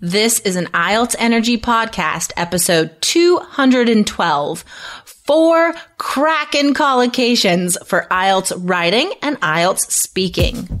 This is an IELTS Energy Podcast, episode 212. Four crackin' collocations for IELTS writing and IELTS speaking.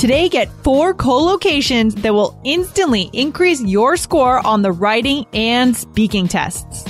Today, get four collocations that will instantly increase your score on the writing and speaking tests.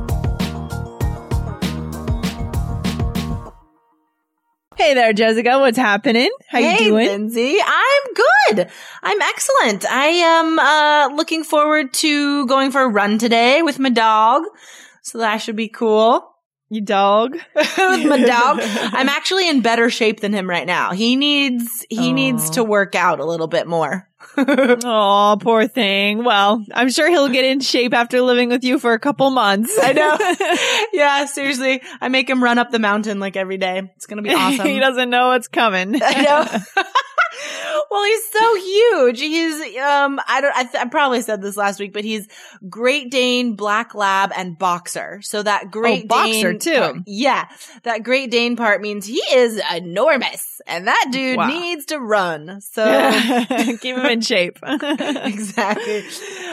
Hey there, Jessica. What's happening? How hey, you doing? Lindsay. I'm good. I'm excellent. I am uh, looking forward to going for a run today with my dog. So that should be cool. You dog? with my dog. I'm actually in better shape than him right now. He needs he needs to work out a little bit more. Oh, poor thing. Well, I'm sure he'll get in shape after living with you for a couple months. I know. yeah, seriously. I make him run up the mountain like every day. It's going to be awesome. he doesn't know what's coming. I know. well, he's so huge. He's um I don't I, th- I probably said this last week, but he's Great Dane, Black Lab, and Boxer. So that Great Oh, Boxer, Dane too. part- yeah, that Great Dane part means he is enormous, and that dude Wow. needs to run. So. Keep him in shape. exactly.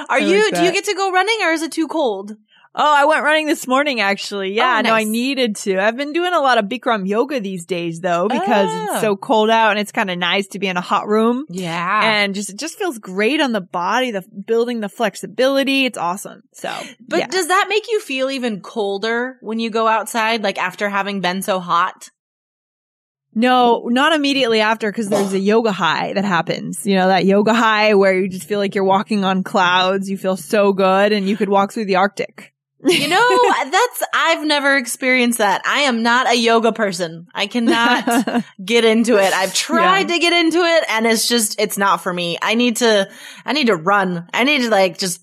Are I you? like do you get to go running, or is it too cold? Oh, I went running this morning actually. Yeah, Oh, no, I needed to. I've been doing a lot of Bikram yoga these days though because Oh. it's ah. so cold out and it's kind of nice to be in a hot room. Yeah. And just it just feels great on the body, the building the flexibility. It's awesome. So, but yeah. does that make you feel even colder when you go outside, like after having been so hot? No, not immediately after because there's a yoga high that happens. You know, that yoga high where you just feel like you're walking on clouds. You feel so good and you could walk through the Arctic. You know, that's, I've never experienced that. I am not a yoga person. I cannot get into it. I've tried Yeah. to get into it and it's just, it's not for me. I need to, I need to run. I need to like just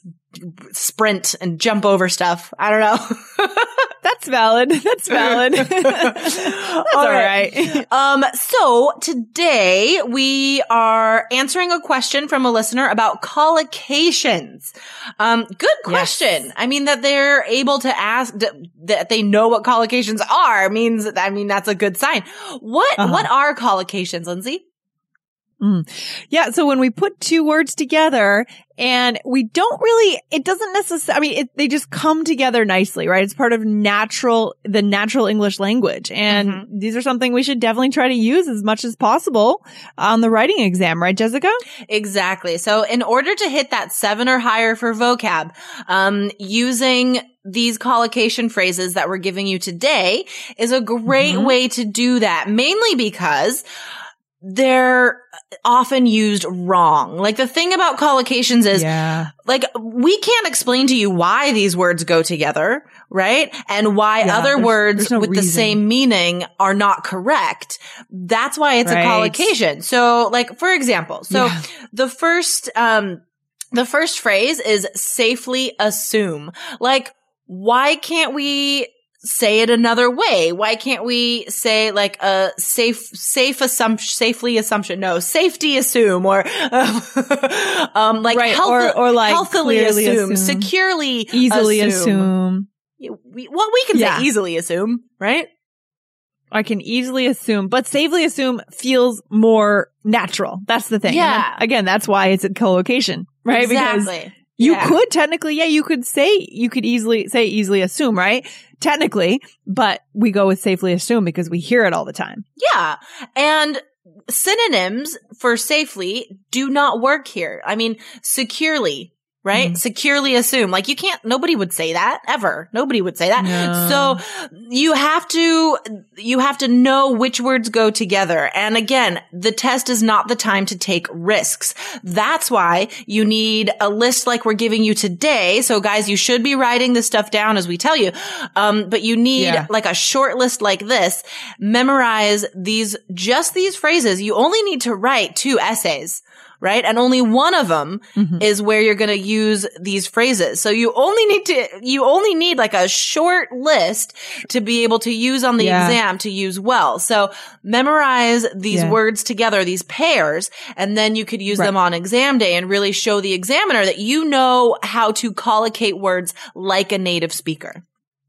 sprint and jump over stuff. I don't know. That's valid. That's valid. That's all right. Um, so today we are answering a question from a listener about collocations. Um, good question. I mean, that they're able to ask, that- that they know what collocations are means, I mean, that's a good sign. What, Uh-huh. what are collocations, Lindsay? Yeah. So when we put two words together and we don't really, it doesn't necessarily, I mean, it, they just come together nicely, right? It's part of natural, the natural English language. And Mm-hmm. these are something we should definitely try to use as much as possible on the writing exam, right, Jessica? Exactly. So in order to hit that seven or higher for vocab, um, using these collocation phrases that we're giving you today is a great Mhm. way to do that, mainly because they're often used wrong. Like the thing about collocations is yeah. like we can't explain to you why these words go together, right? And why Yeah, other there's- words there's no with the same meaning are not correct. That's why it's a collocation. So like for example, so Yeah. the first um the first phrase is safely assume. Like why can't we say it another way? Why can't we say like a safe, safe assumption, safely assumption? No, safety assume or, um, um like Right, health- or- or, like, healthily assume, assume. securely Easily assume. assume. We- Well, we can Yeah. say easily assume, right? I can easily assume, but safely assume feels more natural. That's the thing. Yeah. then, again, that's why it's a collocation, right? Because Exactly. You Yeah. could technically, yeah, you could say, you could easily say easily assume, right? Technically, but we go with safely assume because we hear it all the time. Yeah. And synonyms for safely do not work here. I mean, securely, right? Mhm. Securely assume. Like you can't, nobody would say that ever. Nobody would say that. No. So you have to, you have to know which words go together. And again, the test is not the time to take risks. That's why you need a list like we're giving you today. So guys, you should be writing this stuff down as we tell you. Um, but you need Yeah. like a short list like this. Memorize these, just these phrases. You only need to write two essays. Right. And only one of them Mhm. is where you're going to use these phrases. So you only need to, you only need like a short list to be able to use on the Yeah. exam to use well. So memorize these Yeah. words together, these pairs, and then you could use Right. them on exam day and really show the examiner that you know how to collocate words like a native speaker.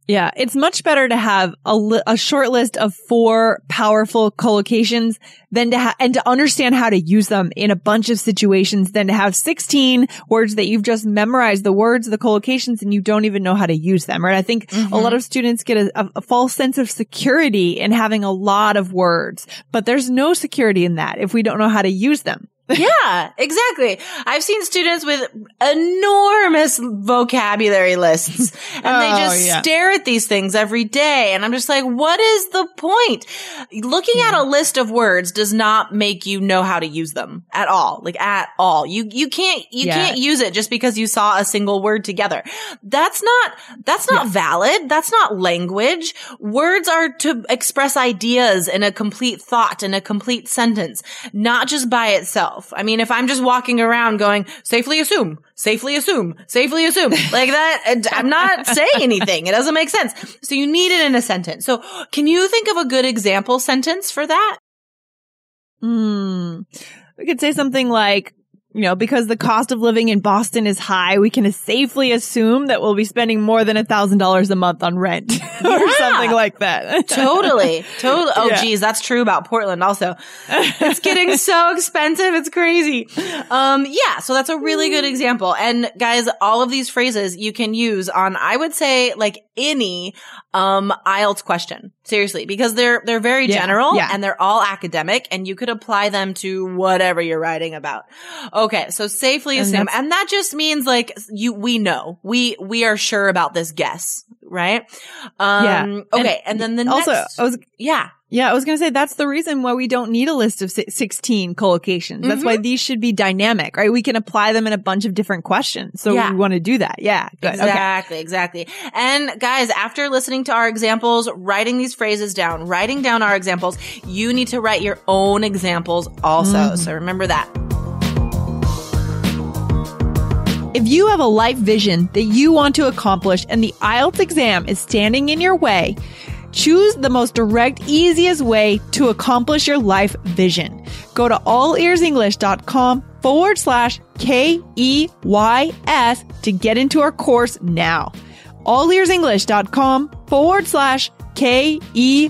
Yeah, it's much better to have a, li- a short list of four powerful collocations than to ha- and to understand how to use them in a bunch of situations than to have 16 words that you've just memorized the words, the collocations, and you don't even know how to use them, right? I think a lot mm-hmm. of students get a, a, a false sense of security in having a lot of words, but there's no security in that if we don't know how to use them. yeah, exactly. I've seen students with enormous vocabulary lists and they Oh, just yeah. stare at these things every day. And I'm just like, what is the point? Looking at a list of words does not make you know how to use them at all. Like at all. You, you can't, you Yeah. can't use it just because you saw a single word together. That's not, that's not valid. That's not language. Words are to express ideas in a complete thought, in a complete sentence, not just by itself. I mean, if I'm just walking around going, safely assume, safely assume, safely assume, like that, I'm not saying anything. It doesn't make sense. So you need it in a sentence. So can you think of a good example sentence for that? Hmm. We could say something like, you know, because the cost of living in Boston is high, we can safely assume that we'll be spending more than a thousand dollars a month on rent or something like that. Totally. Totally. Oh, Yeah. geez. That's true about Portland also. It's getting so expensive. It's crazy. Um, yeah. So that's a really good example. And guys, all of these phrases you can use on, I would say like any, um, IELTS question. Seriously, because they're, they're very Yeah. general Yeah. and they're all academic and you could apply them to whatever you're writing about. Okay. Okay, so safely And assume. And that just means like you, we know, we, we are sure about this guess, right? Um, Yeah. okay. And, then the also, next, I was, yeah. yeah, I was going to say that's the reason why we don't need a list of 16 collocations. That's Mm-hmm. why these should be dynamic, right? We can apply them in a bunch of different questions. So Yeah. we want to do that. Yeah. Good. Okay. Exactly, exactly. And guys, after listening to our examples, writing these phrases down, writing down our examples, you need to write your own examples also. Mm-hmm. So remember that. If you have a life vision that you want to accomplish and the IELTS exam is standing in your way, choose the most direct, easiest way to accomplish your life vision. Go to allearsenglish.com forward slash K-E-Y-S to get into our course now. allearsenglish.com forward slash K-E-Y-S.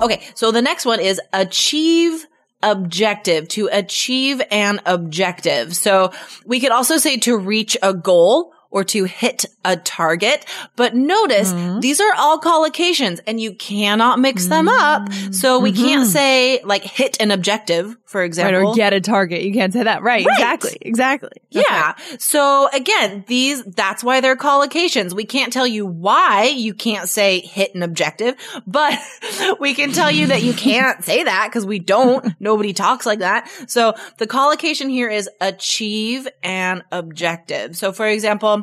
Okay, so the next one is achieve objective, to achieve an objective. So we could also say to reach a goal or to hit a target. But notice Mm-hmm. these are all collocations and you cannot mix them up. So we can't say like hit an objective, for Mm-hmm. Right, example. or get a target. You can't say that. Right. Right. Exactly. Exactly. That's Yeah. So again, these, that's why they're collocations. We can't tell you why you can't say hit an objective, but we can tell you that you can't say that because we don't. Nobody talks like that. So the collocation here is achieve an objective. So for example,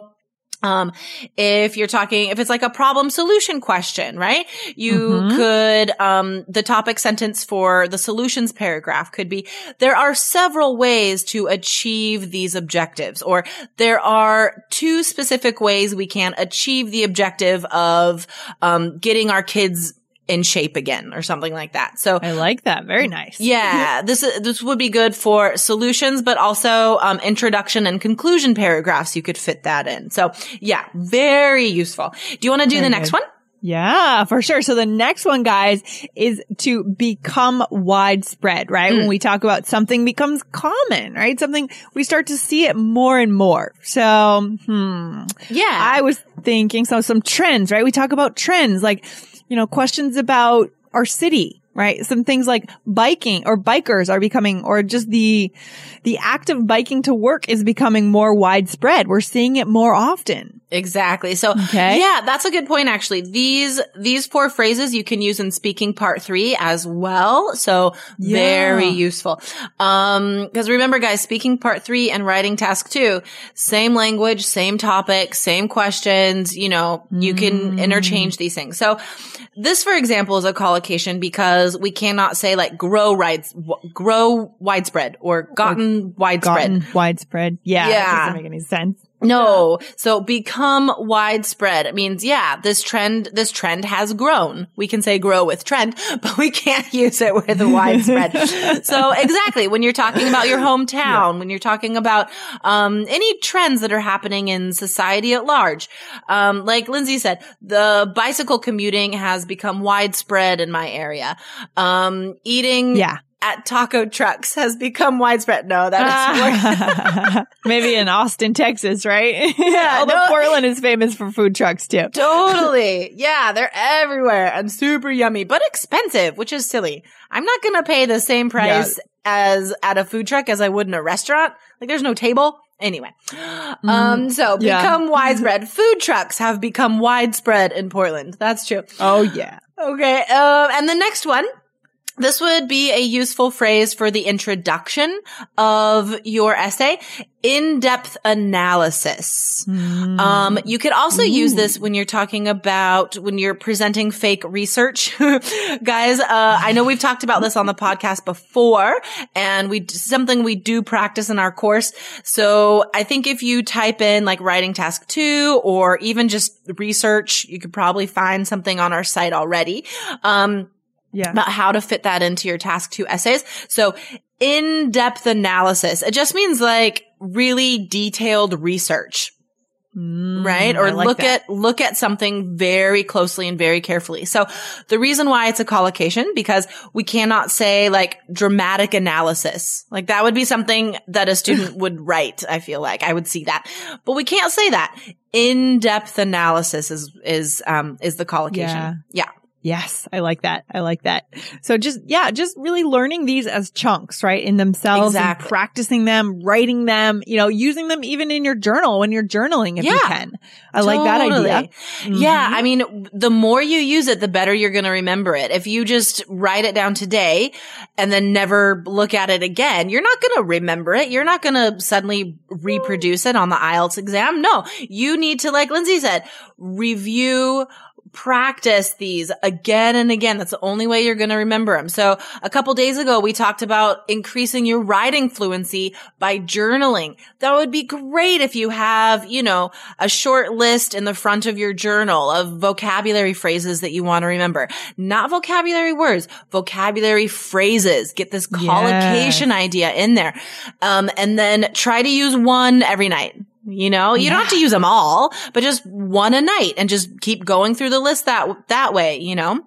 um, if you're talking, if it's like a problem solution question, right? You could, um, the topic sentence for the solutions paragraph could be, there are several ways to achieve these objectives, or there are two specific ways we can achieve the objective of, um, getting our kids in shape again or something like that. So I like that. Very nice. yeah, this this would be good for solutions, but also um, introduction and conclusion paragraphs. You could fit that in. So yeah, very useful. Do you want to do Very the next good. one? Yeah, for sure. So the next one, guys, is to become widespread, right? Mm. When we talk about something becomes common, right? Something we start to see it more and more. So, hmm. Yeah. I was thinking, so some trends, right? We talk about trends, like, you know, questions about our city, right? Some things like biking or bikers are becoming, or just the, the act of biking to work is becoming more widespread. We're seeing it more often. Exactly. So, Okay. yeah, that's a good point, actually. These, these four phrases you can use in speaking part three as well. So, very useful. Um, cause remember guys, speaking part three and writing task two, same language, same topic, same questions, you know, you Mm. can interchange these things. So, this, for example, is a collocation because we cannot say like grow rides, grow widespread or gotten widespread. Gotten widespread. Yeah. Yeah. doesn't make any sense. No. So become widespread. It means, yeah, this trend, this trend has grown. We can say grow with trend, but we can't use it with widespread. so exactly. When you're talking about your hometown, when you're talking about, um, any trends that are happening in society at large, um, like Lindsay said, the bicycle commuting has become widespread in my area. Um, eating Yeah. At taco trucks has become widespread. No, that is Maybe in Austin, Texas, right? Yeah, Although no- Portland is famous for food trucks too. Totally. Yeah, they're everywhere and super yummy, but expensive, which is silly. I'm not going to pay the same price as at a food truck as I would in a restaurant. Like there's no table. Anyway. Um, so Yeah. become widespread. Food trucks have become widespread in Portland. That's true. Oh yeah. Okay. Um, and the next one. This would be a useful phrase for the introduction of your essay. In-depth analysis. Um, you could also use this when you're talking about, when you're presenting fake research. Guys, uh, I know we've talked about this on the podcast before and we, something we do practice in our course. So I think if you type in like writing task two or even just research, you could probably find something on our site already. Um, Yeah. about how to fit that into your task two essays. So in-depth analysis. It just means like really detailed research. Right? Or Mm, like look that. at, look at something very closely and very carefully. So the reason why it's a collocation, because we cannot say like dramatic analysis. Like that would be something that a student would write. I feel like I would see that, but we can't say that. In-depth analysis is, is, um, is the collocation. Yeah. yeah. Yes, I like that. I like that. So just, yeah, just really learning these as chunks, right? In themselves Exactly. and practicing them, writing them, you know, using them even in your journal when you're journaling if you can. I like that idea. Totally. Mm-hmm. Yeah. I mean, the more you use it, the better you're going to remember it. If you just write it down today and then never look at it again, you're not going to remember it. You're not going to suddenly reproduce it on the IELTS exam. No, you need to, like Lindsay said, review, practice these again and again. That's the only way you're going to remember them. So a couple days ago, we talked about increasing your writing fluency by journaling. That would be great if you have, you know, a short list in the front of your journal of vocabulary phrases that you want to remember. Not vocabulary words, vocabulary phrases. Get this collocation idea in there. Um, and then try to use one every night. You know, you don't have to use them all, but just one a night and just keep going through the list that, that way, you know?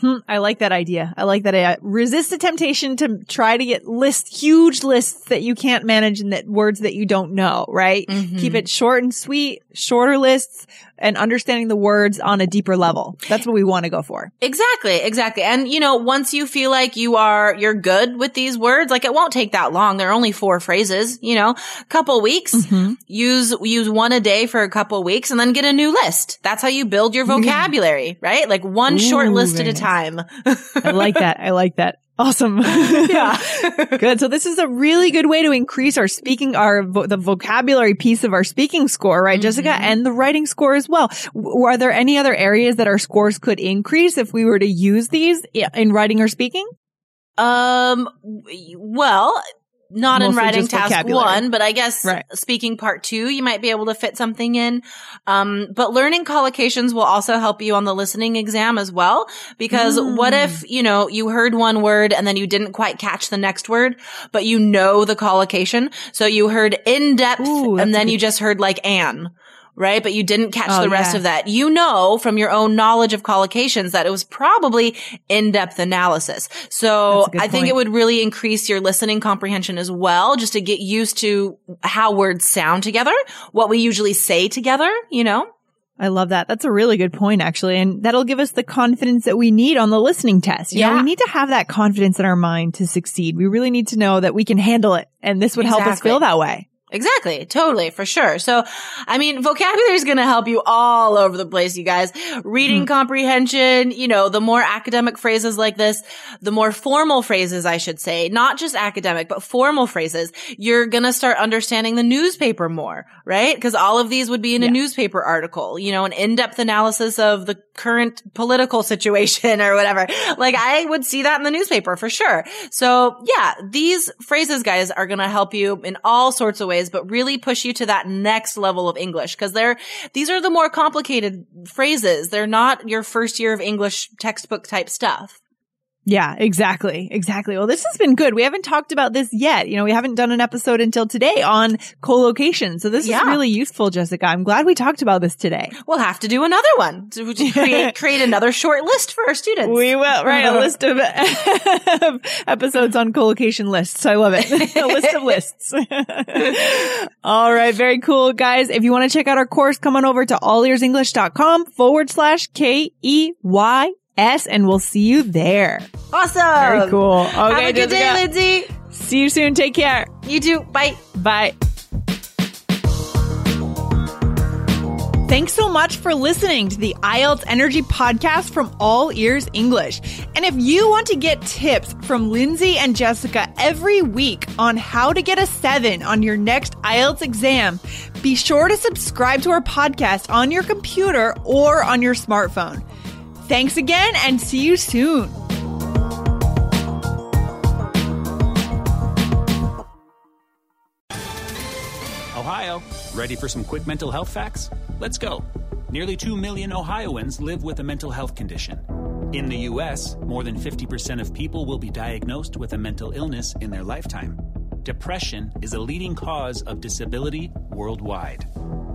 Hmm, I like that idea. I like that. idea. Resist the temptation to try to get lists, huge lists that you can't manage and that words that you don't know, right? Mm-hmm. Keep it short and sweet, shorter lists and understanding the words on a deeper level. That's what we want to go for. Exactly, exactly. And you know, once you feel like you are, you're good with these words, like it won't take that long. They're only four phrases, you know, a couple weeks, mm-hmm. use, use one a day for a couple weeks and then get a new list. That's how you build your vocabulary, right? Like one short list at a nice. time. I like that. I like that. Awesome. yeah. good. So this is a really good way to increase our speaking, our vo- the vocabulary piece of our speaking score, right, Jessica, and the writing score as well. W- are there any other areas that our scores could increase if we were to use these in writing or speaking? Um, well, not in writing task vocabulary. one, but I guess Right. speaking part two, you might be able to fit something in. Um, but learning collocations will also help you on the listening exam as well. Because what Mm. if, you know, you heard one word and then you didn't quite catch the next word, but you know the collocation. So you heard in depth Ooh, and then good- you just heard like an. Right? But you didn't catch Oh, the rest yeah. of that. You know from your own knowledge of collocations that it was probably in-depth analysis. So That's a good I think it would really increase your listening comprehension as well, just to get used to how words sound together, what we usually say together, you know? I love that. That's a really good point, actually. And that'll give us the confidence that we need on the listening test. You know, Yeah. we need to have that confidence in our mind to succeed. We really need to know that we can handle it. And this would help us feel that way. Exactly. Totally. For sure. So, I mean, vocabulary is going to help you all over the place, you guys. Reading hmm. comprehension, you know, the more academic phrases like this, the more formal phrases, I should say, not just academic, but formal phrases, you're going to start understanding the newspaper more, right? Because all of these would be in a newspaper article, you know, an in-depth analysis of the current political situation or whatever. Like I would see that in the newspaper for sure. So yeah, these phrases, guys, are going to help you in all sorts of ways, but really push you to that next level of English because they're, these are the more complicated phrases. They're not your first year of English textbook type stuff. Yeah, exactly. Exactly. Well, this has been good. We haven't talked about this yet. You know, we haven't done an episode until today on collocation. So this is really useful, Jessica. I'm glad we talked about this today. We'll have to do another one to create, create another short list for our students. We will, right? A list of, of episodes on collocation lists. I love it. a list of lists. All right. Very cool, guys. If you want to check out our course, come on over to allearsenglish.com forward slash K E Y S and we'll see you there. awesome. Very cool. Okay, Have a good day, Lindsay. See you soon. Take care. You too. Bye. Bye. Thanks so much for listening to the IELTS Energy podcast from All Ears English. And if you want to get tips from Lindsay and Jessica every week on how to get a seven on your next IELTS exam, be sure to subscribe to our podcast on your computer or on your smartphone. Thanks again and see you soon. Ohio, ready for some quick mental health facts? Let's go. Nearly 2 million Ohioans live with a mental health condition. In the U.S., more than 50% of people will be diagnosed with a mental illness in their lifetime. Depression is a leading cause of disability worldwide.